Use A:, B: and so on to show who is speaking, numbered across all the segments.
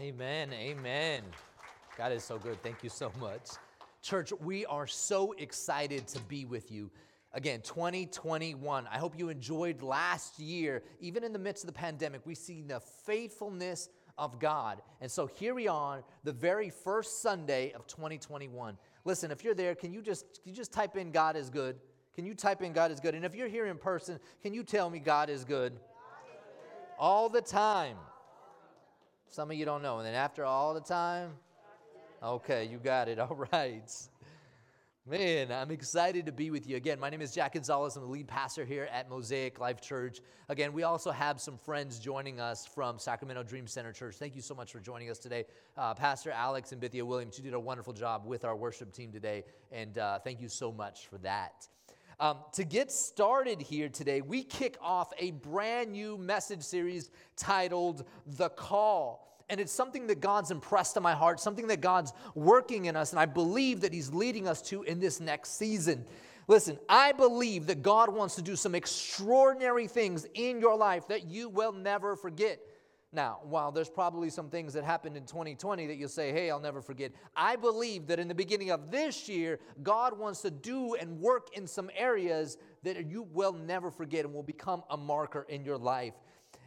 A: Amen. Amen. God is so good. Thank you so much. Church, we are so excited to be with you. Again, 2021. I hope you enjoyed last year. Even in the midst of the pandemic, we see the faithfulness of God. And so here we are, the very first Sunday of 2021. Listen, if you're there, can you just can you just type in God is good? Can you type in God is good? And if you're here in person, can you tell me God is good? All the time. Some of you don't know. And then after all the time, okay, you got it. All right. Man, I'm excited to be with you. Again, my name is Jack Gonzalez. I'm the lead pastor here at Mosaic Life Church. Again, we also have some friends joining us from Sacramento Dream Center Church. Thank you so much for joining us today. Uh, pastor Alex and Bithia Williams, you did a wonderful job with our worship team today, and uh, thank you so much for that. Um, to get started here today, we kick off a brand new message series titled The Call. And it's something that God's impressed on my heart, something that God's working in us, and I believe that He's leading us to in this next season. Listen, I believe that God wants to do some extraordinary things in your life that you will never forget. Now, while there's probably some things that happened in 2020 that you'll say, hey, I'll never forget, I believe that in the beginning of this year, God wants to do and work in some areas that you will never forget and will become a marker in your life.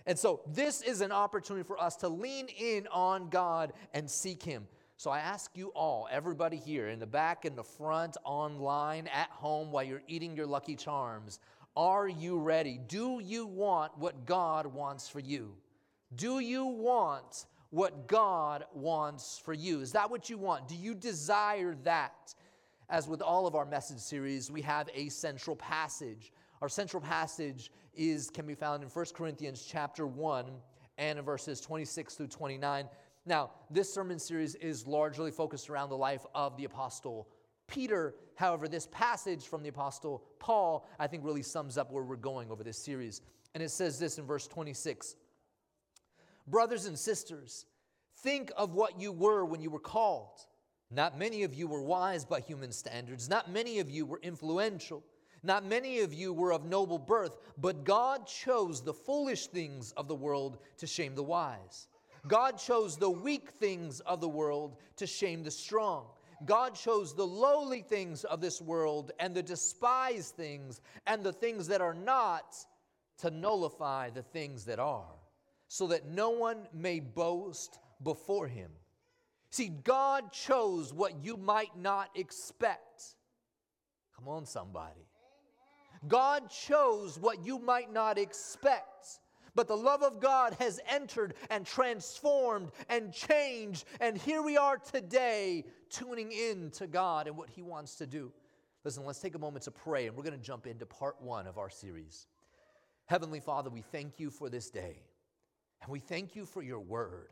A: And so, this is an opportunity for us to lean in on God and seek Him. So, I ask you all, everybody here in the back, in the front, online, at home, while you're eating your Lucky Charms, are you ready? Do you want what God wants for you? Do you want what God wants for you? Is that what you want? Do you desire that? As with all of our message series, we have a central passage. Our central passage is can be found in 1 Corinthians chapter 1 and verses 26 through 29. Now, this sermon series is largely focused around the life of the apostle Peter. However, this passage from the apostle Paul, I think, really sums up where we're going over this series. And it says this in verse 26 Brothers and sisters, think of what you were when you were called. Not many of you were wise by human standards, not many of you were influential. Not many of you were of noble birth, but God chose the foolish things of the world to shame the wise. God chose the weak things of the world to shame the strong. God chose the lowly things of this world and the despised things and the things that are not to nullify the things that are so that no one may boast before him. See, God chose what you might not expect. Come on, somebody. God chose what you might not expect. But the love of God has entered and transformed and changed. And here we are today, tuning in to God and what He wants to do. Listen, let's take a moment to pray, and we're going to jump into part one of our series. Heavenly Father, we thank you for this day. And we thank you for your word.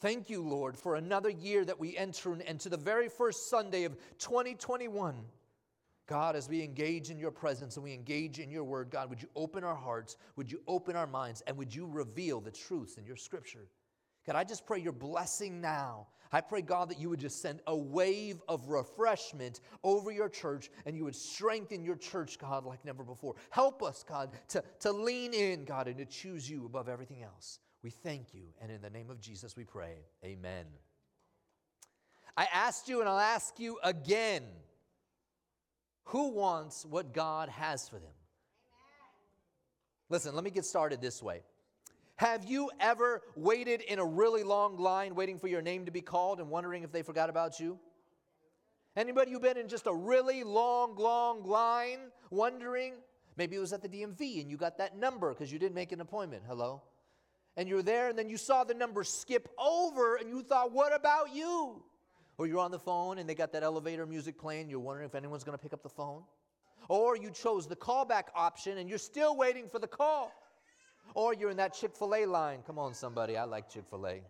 A: Thank you, Lord, for another year that we enter into the very first Sunday of 2021. God, as we engage in your presence and we engage in your word, God, would you open our hearts, would you open our minds, and would you reveal the truths in your scripture? God, I just pray your blessing now. I pray, God, that you would just send a wave of refreshment over your church and you would strengthen your church, God, like never before. Help us, God, to, to lean in, God, and to choose you above everything else. We thank you. And in the name of Jesus, we pray. Amen. I asked you, and I'll ask you again who wants what God has for them? Amen. Listen, let me get started this way. Have you ever waited in a really long line waiting for your name to be called and wondering if they forgot about you? Anybody who been in just a really long, long line wondering? Maybe it was at the DMV and you got that number because you didn't make an appointment. Hello? And you're there and then you saw the number skip over and you thought, what about you? Or you're on the phone and they got that elevator music playing, you're wondering if anyone's going to pick up the phone. Or you chose the callback option and you're still waiting for the call. Or you're in that Chick fil A line. Come on, somebody, I like Chick fil A.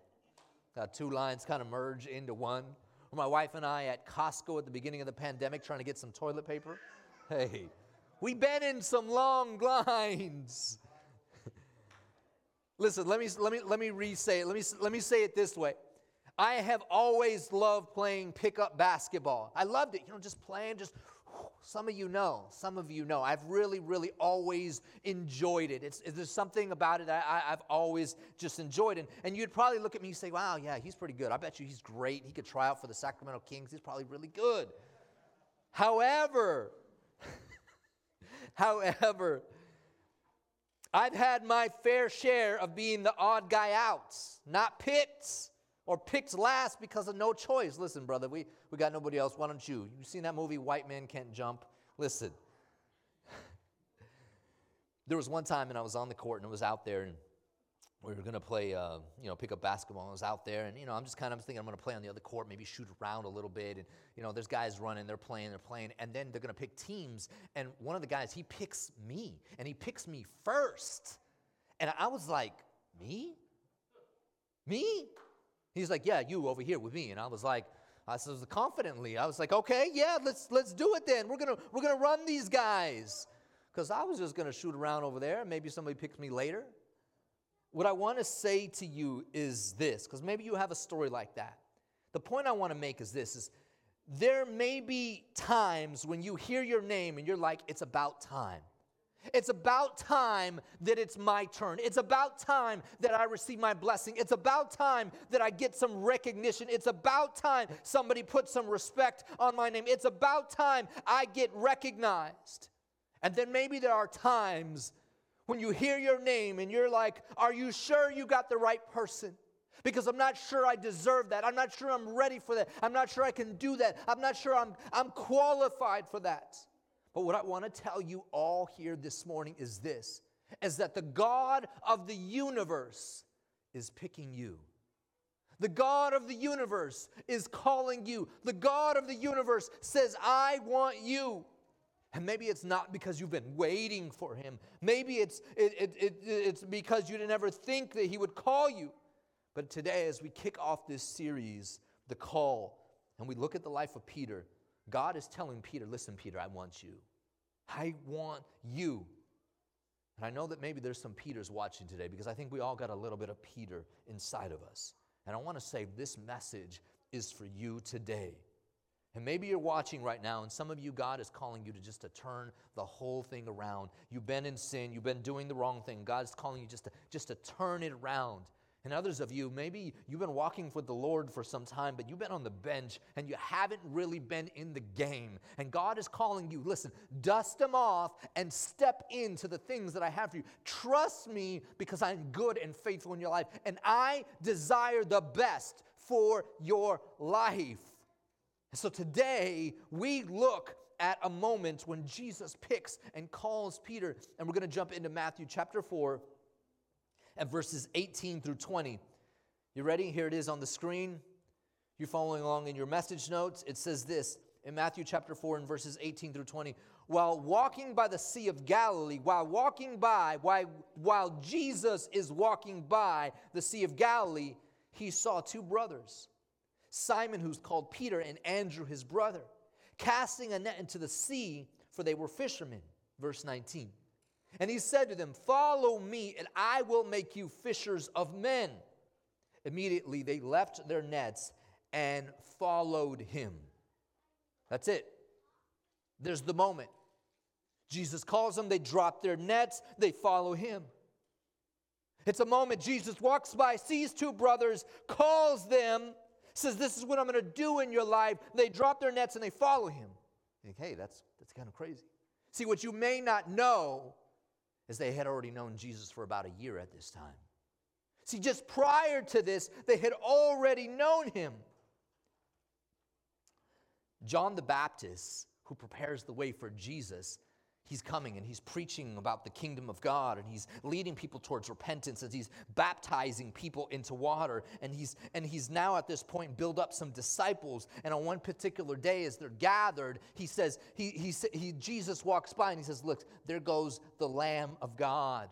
A: Got uh, two lines kind of merge into one. Or my wife and I at Costco at the beginning of the pandemic trying to get some toilet paper. Hey, we've been in some long lines. Listen, let me, let me, let me re-say it. Let me, let me say it this way. I have always loved playing pickup basketball. I loved it, you know, just playing, just some of you know, some of you know. I've really, really always enjoyed it. It's, there's something about it I, have always just enjoyed. And, and you'd probably look at me and say, wow, yeah, he's pretty good. I bet you he's great. He could try out for the Sacramento Kings. He's probably really good. However, however, I've had my fair share of being the odd guy out, not picked or picked last because of no choice. Listen, brother, we, we got nobody else. Why don't you? You seen that movie, White Man Can't Jump? Listen. there was one time and I was on the court and it was out there and we were going to play, uh, you know, pick up basketball. I was out there, and you know, I'm just kind of thinking I'm going to play on the other court, maybe shoot around a little bit. And you know, there's guys running, they're playing, they're playing, and then they're going to pick teams. And one of the guys, he picks me, and he picks me first. And I was like, me, me. He's like, yeah, you over here with me. And I was like, I said confidently, I was like, okay, yeah, let's let's do it then. We're gonna we're gonna run these guys. Because I was just gonna shoot around over there, and maybe somebody picks me later. What I want to say to you is this, because maybe you have a story like that. The point I want to make is this is there may be times when you hear your name and you're like, it's about time. It's about time that it's my turn. It's about time that I receive my blessing. It's about time that I get some recognition. It's about time somebody puts some respect on my name. It's about time I get recognized. And then maybe there are times when you hear your name and you're like, Are you sure you got the right person? Because I'm not sure I deserve that. I'm not sure I'm ready for that. I'm not sure I can do that. I'm not sure I'm, I'm qualified for that. But what I want to tell you all here this morning is this is that the God of the universe is picking you. The God of the universe is calling you. The God of the universe says, I want you. And maybe it's not because you've been waiting for him. Maybe it's, it, it, it, it's because you didn't ever think that he would call you. But today, as we kick off this series, The Call, and we look at the life of Peter, God is telling Peter, Listen, Peter, I want you. I want you. And I know that maybe there's some Peters watching today because I think we all got a little bit of Peter inside of us. And I want to say this message is for you today. And maybe you're watching right now, and some of you, God is calling you to just to turn the whole thing around. You've been in sin, you've been doing the wrong thing. God's calling you just to, just to turn it around. And others of you, maybe you've been walking with the Lord for some time, but you've been on the bench and you haven't really been in the game. And God is calling you, listen, dust them off and step into the things that I have for you. Trust me because I'm good and faithful in your life, and I desire the best for your life. So today we look at a moment when Jesus picks and calls Peter, and we're going to jump into Matthew chapter 4 and verses 18 through 20. You ready? Here it is on the screen. You're following along in your message notes. It says this in Matthew chapter 4 and verses 18 through 20. While walking by the Sea of Galilee, while walking by, while, while Jesus is walking by the Sea of Galilee, he saw two brothers Simon, who's called Peter, and Andrew, his brother, casting a net into the sea, for they were fishermen. Verse 19. And he said to them, Follow me, and I will make you fishers of men. Immediately they left their nets and followed him. That's it. There's the moment. Jesus calls them, they drop their nets, they follow him. It's a moment Jesus walks by, sees two brothers, calls them, says, This is what I'm going to do in your life. They drop their nets and they follow him. Think, hey, that's, that's kind of crazy. See, what you may not know is they had already known Jesus for about a year at this time. See, just prior to this, they had already known him. John the Baptist, who prepares the way for Jesus, He's coming and he's preaching about the kingdom of God and he's leading people towards repentance as he's baptizing people into water. And he's, and he's now at this point build up some disciples. And on one particular day, as they're gathered, he says, he, he, he, Jesus walks by and he says, Look, there goes the Lamb of God.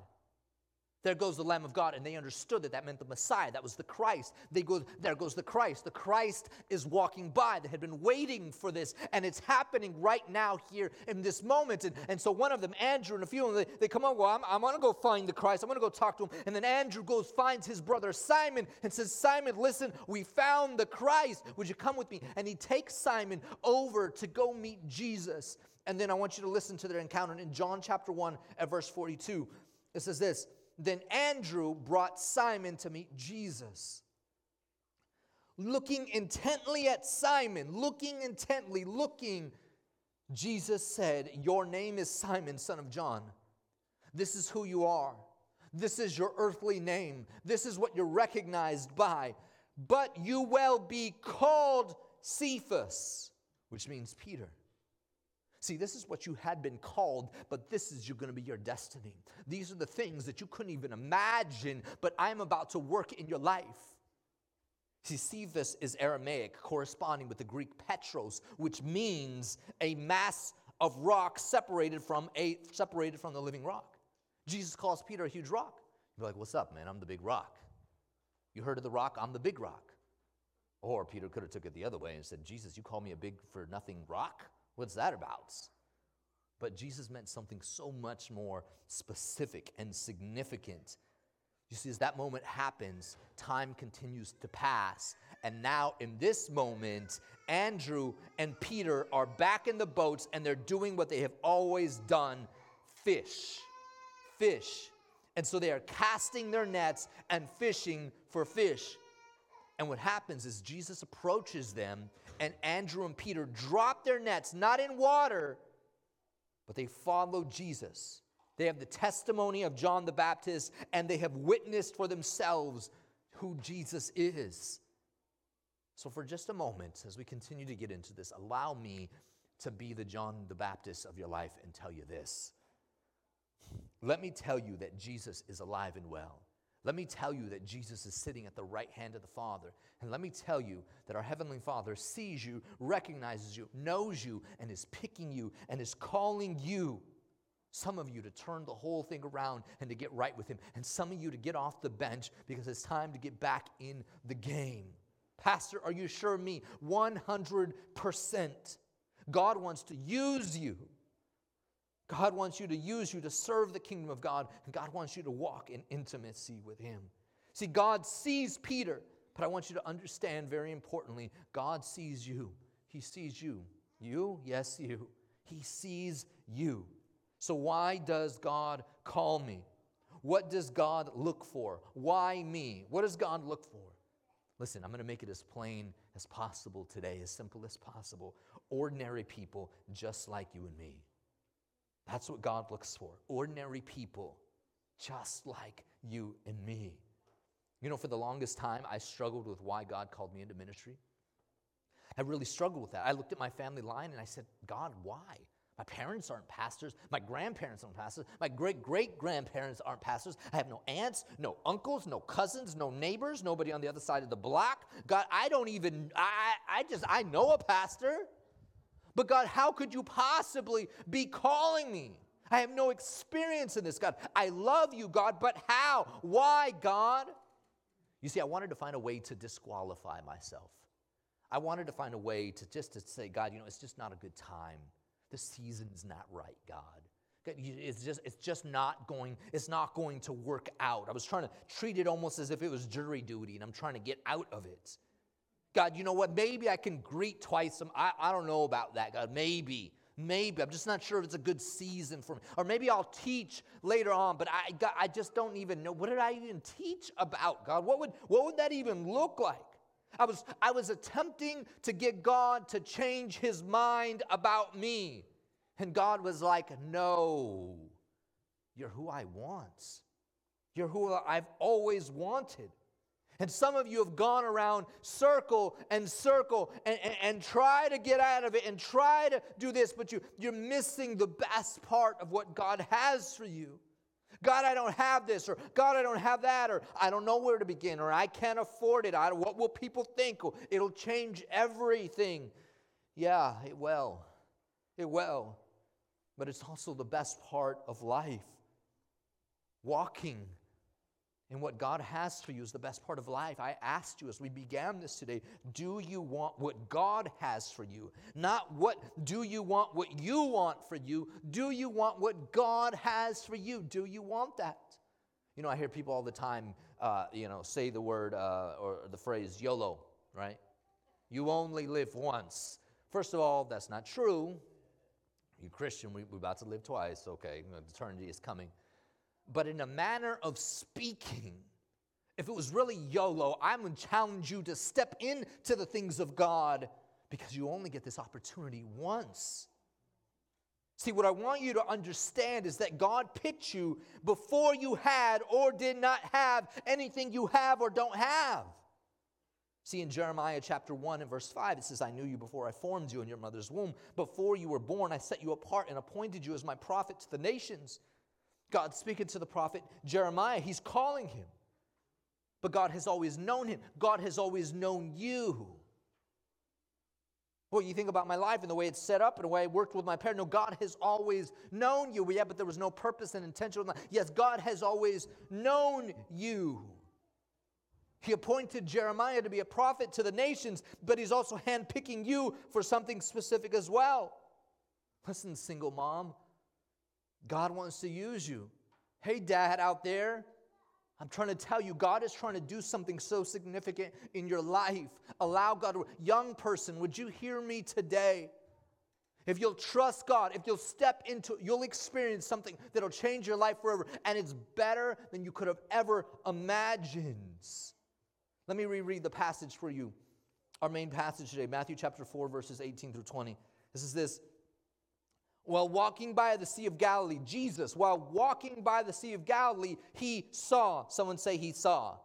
A: There goes the Lamb of God, and they understood that that meant the Messiah. That was the Christ. They go, there goes the Christ. The Christ is walking by. They had been waiting for this, and it's happening right now here in this moment. And, and so one of them, Andrew, and a few of them, they, they come on. Well, I'm, I'm going to go find the Christ. I'm going to go talk to him. And then Andrew goes, finds his brother Simon, and says, Simon, listen, we found the Christ. Would you come with me? And he takes Simon over to go meet Jesus. And then I want you to listen to their encounter in John chapter 1 at verse 42. It says this. Then Andrew brought Simon to meet Jesus. Looking intently at Simon, looking intently, looking, Jesus said, Your name is Simon, son of John. This is who you are. This is your earthly name. This is what you're recognized by. But you will be called Cephas, which means Peter. See, this is what you had been called, but this is going to be your destiny. These are the things that you couldn't even imagine, but I'm about to work in your life. See, Cephas is Aramaic, corresponding with the Greek Petros, which means a mass of rock separated from a separated from the living rock. Jesus calls Peter a huge rock. You're like, "What's up, man? I'm the big rock." You heard of the rock? I'm the big rock. Or Peter could have took it the other way and said, "Jesus, you call me a big for nothing rock?" What's that about? But Jesus meant something so much more specific and significant. You see, as that moment happens, time continues to pass. And now, in this moment, Andrew and Peter are back in the boats and they're doing what they have always done fish. Fish. And so they are casting their nets and fishing for fish. And what happens is Jesus approaches them and Andrew and Peter dropped their nets, not in water, but they followed Jesus. They have the testimony of John the Baptist and they have witnessed for themselves who Jesus is. So, for just a moment, as we continue to get into this, allow me to be the John the Baptist of your life and tell you this. Let me tell you that Jesus is alive and well. Let me tell you that Jesus is sitting at the right hand of the Father. And let me tell you that our Heavenly Father sees you, recognizes you, knows you, and is picking you and is calling you. Some of you to turn the whole thing around and to get right with Him, and some of you to get off the bench because it's time to get back in the game. Pastor, are you sure me? 100%. God wants to use you. God wants you to use you to serve the kingdom of God, and God wants you to walk in intimacy with Him. See, God sees Peter, but I want you to understand very importantly God sees you. He sees you. You? Yes, you. He sees you. So, why does God call me? What does God look for? Why me? What does God look for? Listen, I'm going to make it as plain as possible today, as simple as possible. Ordinary people just like you and me. That's what God looks for ordinary people, just like you and me. You know, for the longest time, I struggled with why God called me into ministry. I really struggled with that. I looked at my family line and I said, God, why? My parents aren't pastors. My grandparents aren't pastors. My great great grandparents aren't pastors. I have no aunts, no uncles, no cousins, no neighbors, nobody on the other side of the block. God, I don't even, I, I just, I know a pastor. But God, how could you possibly be calling me? I have no experience in this, God. I love you, God, but how? Why, God? You see, I wanted to find a way to disqualify myself. I wanted to find a way to just to say, God, you know, it's just not a good time. The season's not right, God. It's just, it's just not going, it's not going to work out. I was trying to treat it almost as if it was jury duty, and I'm trying to get out of it. God, you know what? Maybe I can greet twice. I, I don't know about that, God. Maybe. Maybe. I'm just not sure if it's a good season for me. Or maybe I'll teach later on, but I, God, I just don't even know. What did I even teach about, God? What would, what would that even look like? I was, I was attempting to get God to change his mind about me. And God was like, No, you're who I want. You're who I've always wanted. And some of you have gone around circle and circle and, and, and, try to get out of it and try to do this, but you, you're missing the best part of what God has for you. God, I don't have this, or God, I don't have that, or I don't know where to begin, or I can't afford it. I, what will people think? It'll change everything. Yeah, it will. It will. But it's also the best part of life walking And what God has for you is the best part of life. I asked you as we began this today do you want what God has for you? Not what do you want what you want for you? Do you want what God has for you? Do you want that? You know, I hear people all the time, uh, you know, say the word uh, or the phrase YOLO, right? You only live once. First of all, that's not true. You Christian, we, we're about to live twice. Okay, eternity is coming but in a manner of speaking. If it was really YOLO, I'm going to challenge you to step into the things of God because you only get this opportunity once. See, what I want you to understand is that God picked you before you had or did not have anything you have or don't have. See, in Jeremiah chapter 1 and verse 5, it says, I knew you before I formed you in your mother's womb. Before you were born, I set you apart and appointed you as my prophet to the nations. God speaking to the prophet Jeremiah, he's calling him. But God has always known him, God has always known you. Well, you think about my life and the way it's set up and the way I worked with my parents. No, God has always known you. Yeah, but there was no purpose and intention. Yes, God has always known you. He appointed Jeremiah to be a prophet to the nations, but he's also handpicking you for something specific as well. Listen, single mom, God wants to use you. Hey, dad out there, I'm trying to tell you, God is trying to do something so significant in your life. Allow God young person, would you hear me today? If you'll trust God, if you'll step into it, you'll experience something that'll change your life forever. And it's better than you could have ever imagined. Let me reread the passage for you. Our main passage today, Matthew chapter 4, verses 18 through 20. This is this. While walking by the Sea of Galilee, Jesus, while walking by the Sea of Galilee, he saw. Someone say, He saw.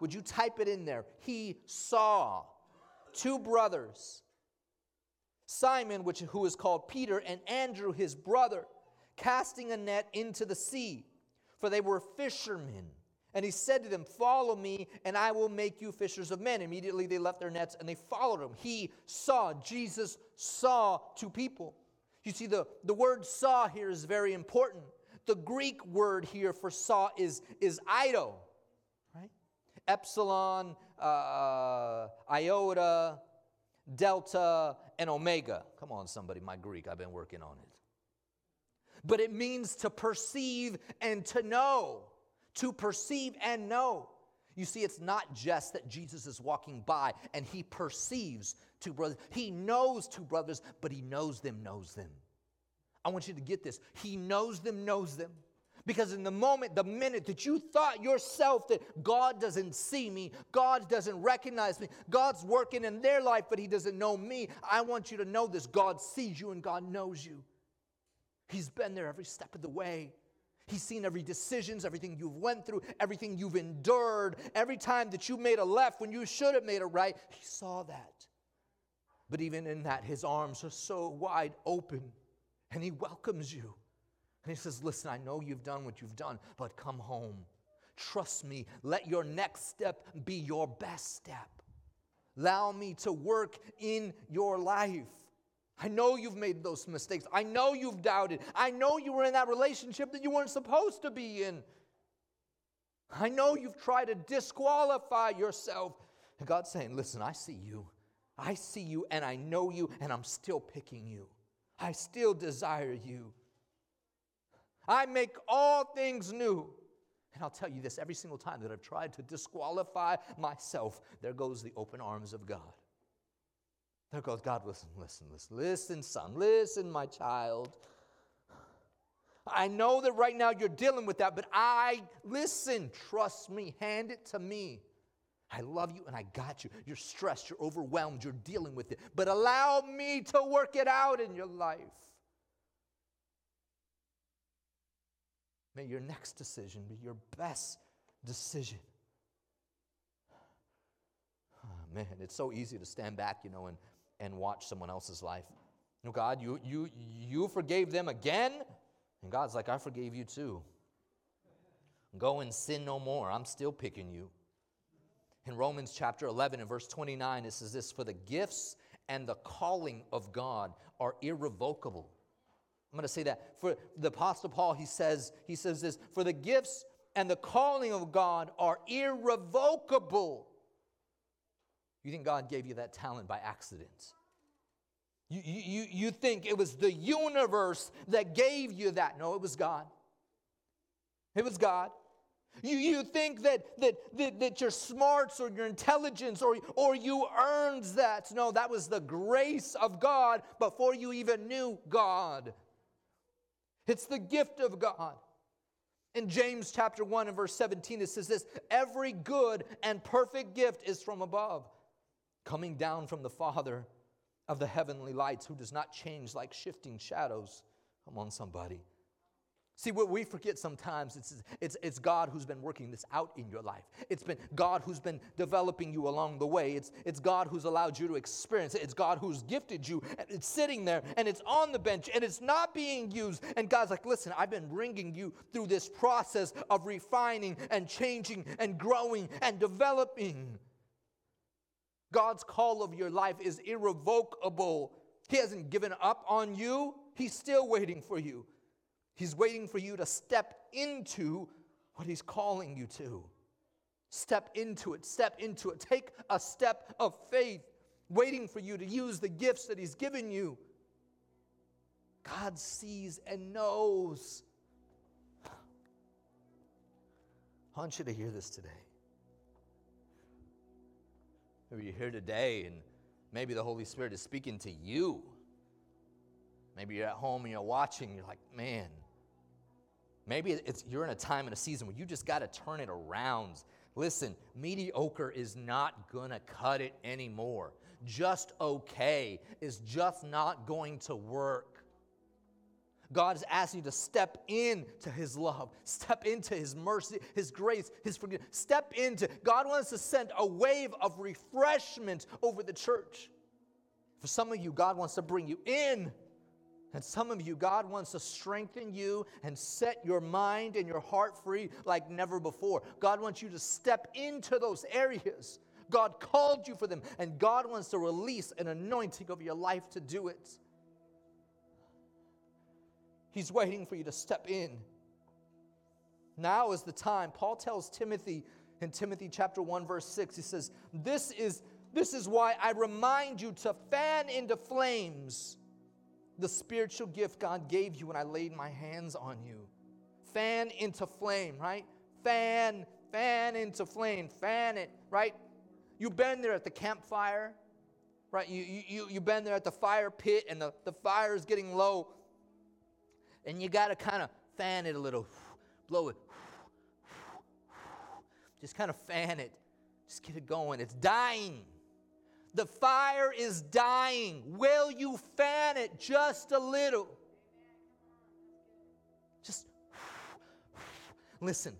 A: Would you type it in there? He saw two brothers, Simon, which, who is called Peter, and Andrew, his brother, casting a net into the sea, for they were fishermen. And he said to them, Follow me, and I will make you fishers of men. Immediately they left their nets and they followed him. He saw, Jesus saw two people. You see, the, the word saw here is very important. The Greek word here for saw is, is eido, right? Epsilon, uh, iota, delta, and omega. Come on, somebody, my Greek, I've been working on it. But it means to perceive and to know. To perceive and know. You see, it's not just that Jesus is walking by and he perceives two brothers. He knows two brothers, but he knows them, knows them. I want you to get this. He knows them, knows them. Because in the moment, the minute that you thought yourself that God doesn't see me, God doesn't recognize me, God's working in their life, but He doesn't know me, I want you to know this God sees you and God knows you. He's been there every step of the way. He's seen every decisions, everything you've went through, everything you've endured, every time that you made a left when you should have made a right. He saw that. But even in that, his arms are so wide open and he welcomes you. And he says, Listen, I know you've done what you've done, but come home. Trust me. Let your next step be your best step. Allow me to work in your life. I know you've made those mistakes. I know you've doubted. I know you were in that relationship that you weren't supposed to be in. I know you've tried to disqualify yourself. And God's saying, Listen, I see you. I see you and I know you and I'm still picking you. I still desire you. I make all things new. And I'll tell you this every single time that I've tried to disqualify myself, there goes the open arms of God. There goes God, listen, listen, listen, listen, son, listen, my child. I know that right now you're dealing with that, but I, listen, trust me, hand it to me. I love you and I got you. You're stressed, you're overwhelmed, you're dealing with it, but allow me to work it out in your life. May your next decision be your best decision. Oh, man, it's so easy to stand back, you know, and and watch someone else's life. Know, God, you, you, you forgave them again? And God's like, I forgave you too. Go and sin no more. I'm still picking you. In Romans chapter 11 and verse 29, it says this For the gifts and the calling of God are irrevocable. I'm going to say that. For the Apostle Paul, he says, he says this For the gifts and the calling of God are irrevocable. You think God gave you that talent by accident? You, you, you think it was the universe that gave you that. No, it was God. It was God. You, you think that, that, that, that your smarts or your intelligence or, or you earned that. No, that was the grace of God before you even knew God. It's the gift of God. In James chapter 1 and verse 17, it says this Every good and perfect gift is from above, coming down from the Father of the heavenly lights, who does not change like shifting shadows. Come on, somebody. See, what we forget sometimes, it's, it's, it's God who's been working this out in your life. It's been God who's been developing you along the way. It's, it's God who's allowed you to experience it. It's God who's gifted you. It's sitting there and it's on the bench and it's not being used. And God's like, listen, I've been bringing you through this process of refining and changing and growing and developing. God's call of your life is irrevocable. He hasn't given up on you, He's still waiting for you. He's waiting for you to step into what He's calling you to. Step into it, step into it. Take a step of faith, waiting for you to use the gifts that He's given you. God sees and knows. I want you to hear this today. Maybe you're here today and maybe the Holy Spirit is speaking to you. Maybe you're at home and you're watching, you're like, man, Maybe it's, you're in a time and a season where you just got to turn it around. Listen, mediocre is not going to cut it anymore. Just okay is just not going to work. God is asking you to step into His love, step into His mercy, His grace, His forgiveness. Step into, God wants to send a wave of refreshment over the church. For some of you, God wants to bring you in and some of you, God wants to strengthen you and set your mind and your heart free like never before. God wants you to step into those areas. God called you for them, and God wants to release an anointing over your life to do it. He's waiting for you to step in. Now is the time. Paul tells Timothy in Timothy chapter 1 verse 6 he says, "This is this is why I remind you to fan into flames the spiritual gift God gave you when I laid my hands on you. Fan into flame, right? Fan, fan into flame, fan it, right? You've been there at the campfire, right? You, you, you've been there at the fire pit and the, the fire is getting low. And you got to kind of fan it a little, blow it. Just kind of fan it. Just get it going. It's dying. The fire is dying. Will you fan it just a little? Just listen.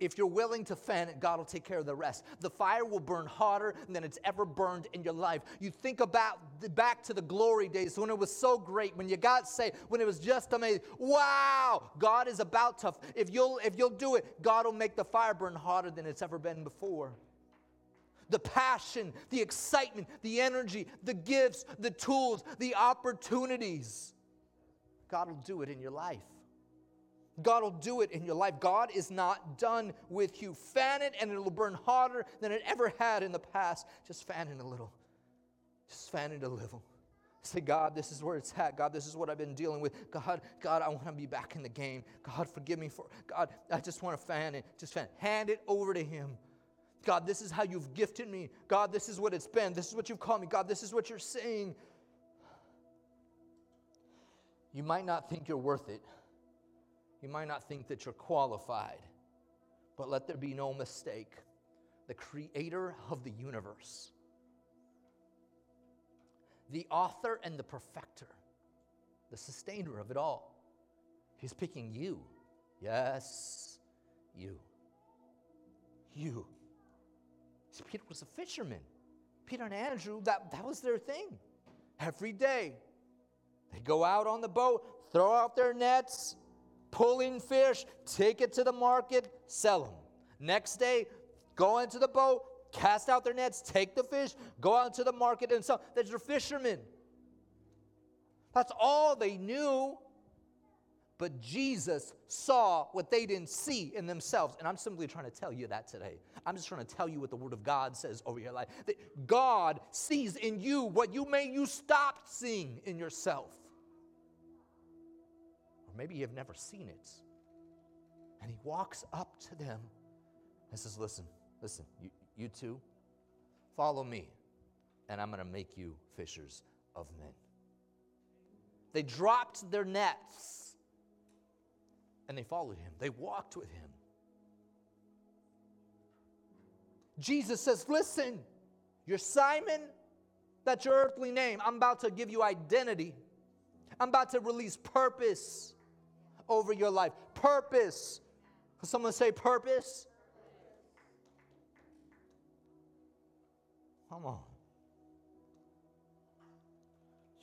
A: If you're willing to fan it, God will take care of the rest. The fire will burn hotter than it's ever burned in your life. You think about the, back to the glory days when it was so great, when you got saved, when it was just amazing. Wow, God is about to. If you'll if you'll do it, God will make the fire burn hotter than it's ever been before the passion, the excitement, the energy, the gifts, the tools, the opportunities. God will do it in your life. God will do it in your life. God is not done with you. Fan it and it'll burn hotter than it ever had in the past. Just fan it a little. Just fan it a little. Say, God, this is where it's at. God, this is what I've been dealing with. God, God, I want to be back in the game. God, forgive me for God, I just want to fan it. Just fan. Hand it over to Him. God, this is how you've gifted me. God, this is what it's been. This is what you've called me. God, this is what you're saying. You might not think you're worth it. You might not think that you're qualified. But let there be no mistake. The creator of the universe, the author and the perfecter, the sustainer of it all, he's picking you. Yes, you. You. Peter was a fisherman. Peter and Andrew, that, that was their thing. Every day, they go out on the boat, throw out their nets, pull in fish, take it to the market, sell them. Next day, go into the boat, cast out their nets, take the fish, go out to the market and sell. They're fishermen. That's all they knew. But Jesus saw what they didn't see in themselves. And I'm simply trying to tell you that today. I'm just trying to tell you what the Word of God says over your life. That God sees in you what you may you stopped seeing in yourself. Maybe you have never seen it. And He walks up to them and says, Listen, listen, you, you two, follow me, and I'm going to make you fishers of men. They dropped their nets and they followed him. They walked with him. Jesus says, Listen, you're Simon, that's your earthly name. I'm about to give you identity. I'm about to release purpose over your life. Purpose. Can Someone say purpose. Come on.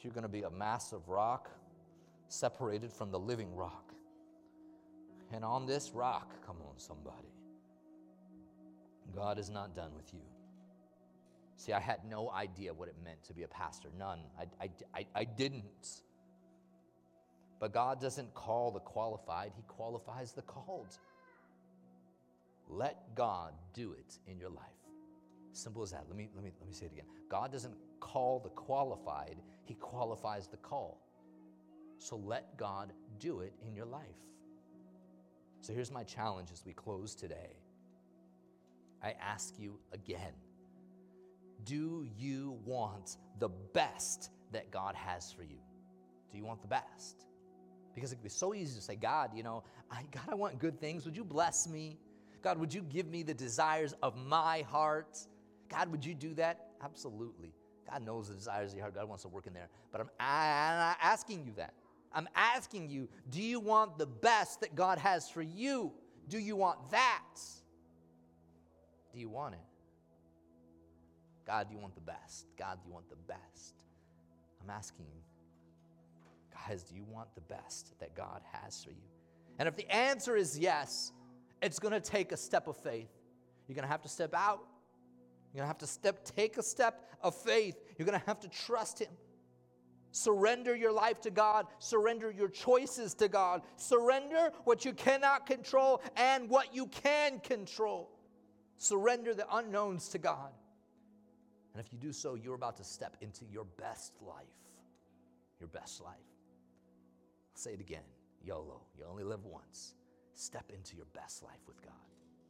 A: You're going to be a massive rock separated from the living rock. And on this rock, come on, somebody, God is not done with you. See, I had no idea what it meant to be a pastor. None. I, I, I, I didn't. But God doesn't call the qualified, He qualifies the called. Let God do it in your life. Simple as that. Let me, let me, let me say it again. God doesn't call the qualified, He qualifies the call. So let God do it in your life. So here's my challenge as we close today. I ask you again Do you want the best that God has for you? Do you want the best? Because it'd be so easy to say, God, you know, I, God, I want good things. Would you bless me? God, would you give me the desires of my heart? God, would you do that? Absolutely. God knows the desires of your heart. God wants to work in there. But I'm, I'm not asking you that. I'm asking you, do you want the best that God has for you? Do you want that? Do you want it? God, do you want the best? God, do you want the best? I'm asking you, guys, do you want the best that God has for you? And if the answer is yes, it's going to take a step of faith. You're going to have to step out. You're going to have to step take a step of faith. You're going to have to trust him. Surrender your life to God. Surrender your choices to God. Surrender what you cannot control and what you can control. Surrender the unknowns to God. And if you do so, you're about to step into your best life. Your best life. Say it again YOLO. You only live once. Step into your best life with God.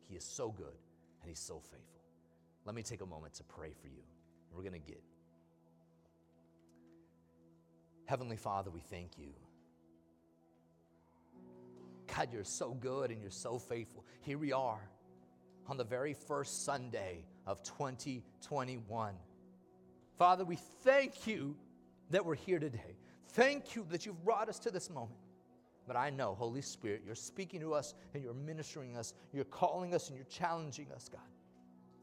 A: He is so good and He's so faithful. Let me take a moment to pray for you. We're going to get Heavenly Father, we thank you. God, you're so good and you're so faithful. Here we are on the very first Sunday of 2021. Father, we thank you that we're here today. Thank you that you've brought us to this moment. But I know, Holy Spirit, you're speaking to us and you're ministering us, you're calling us and you're challenging us, God.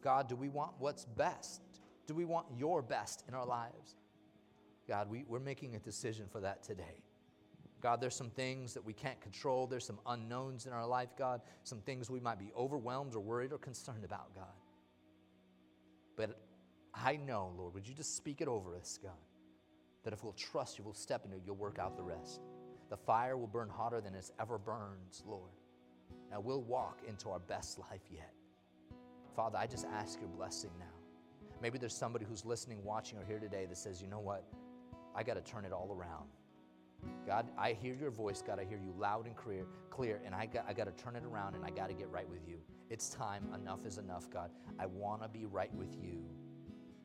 A: God, do we want what's best? Do we want your best in our lives? God, we, we're making a decision for that today. God, there's some things that we can't control. There's some unknowns in our life, God. Some things we might be overwhelmed or worried or concerned about, God. But I know, Lord, would you just speak it over us, God? That if we'll trust you, we'll step into you'll work out the rest. The fire will burn hotter than it's ever burned, Lord. Now we'll walk into our best life yet. Father, I just ask your blessing now. Maybe there's somebody who's listening, watching, or here today that says, you know what? I got to turn it all around. God, I hear your voice, God. I hear you loud and clear, clear, and I got, I got to turn it around and I got to get right with you. It's time. Enough is enough, God. I want to be right with you.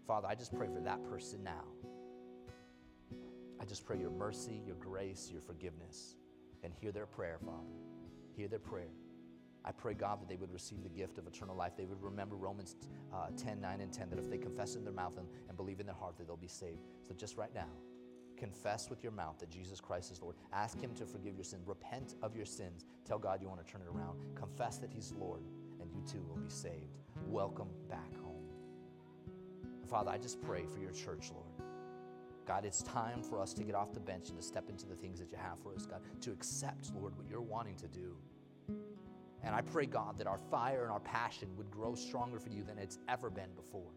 A: Father, I just pray for that person now. I just pray your mercy, your grace, your forgiveness, and hear their prayer, Father. Hear their prayer. I pray, God, that they would receive the gift of eternal life. They would remember Romans uh, 10, 9, and 10, that if they confess in their mouth and, and believe in their heart, that they'll be saved. So just right now, confess with your mouth that Jesus Christ is Lord. Ask Him to forgive your sins. Repent of your sins. Tell God you want to turn it around. Confess that He's Lord, and you too will be saved. Welcome back home. Father, I just pray for your church, Lord. God, it's time for us to get off the bench and to step into the things that you have for us, God, to accept, Lord, what you're wanting to do. And I pray, God, that our fire and our passion would grow stronger for you than it's ever been before.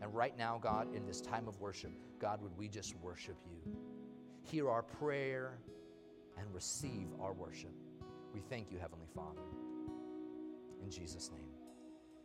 A: And right now, God, in this time of worship, God, would we just worship you? Hear our prayer, and receive our worship. We thank you, Heavenly Father. In Jesus' name.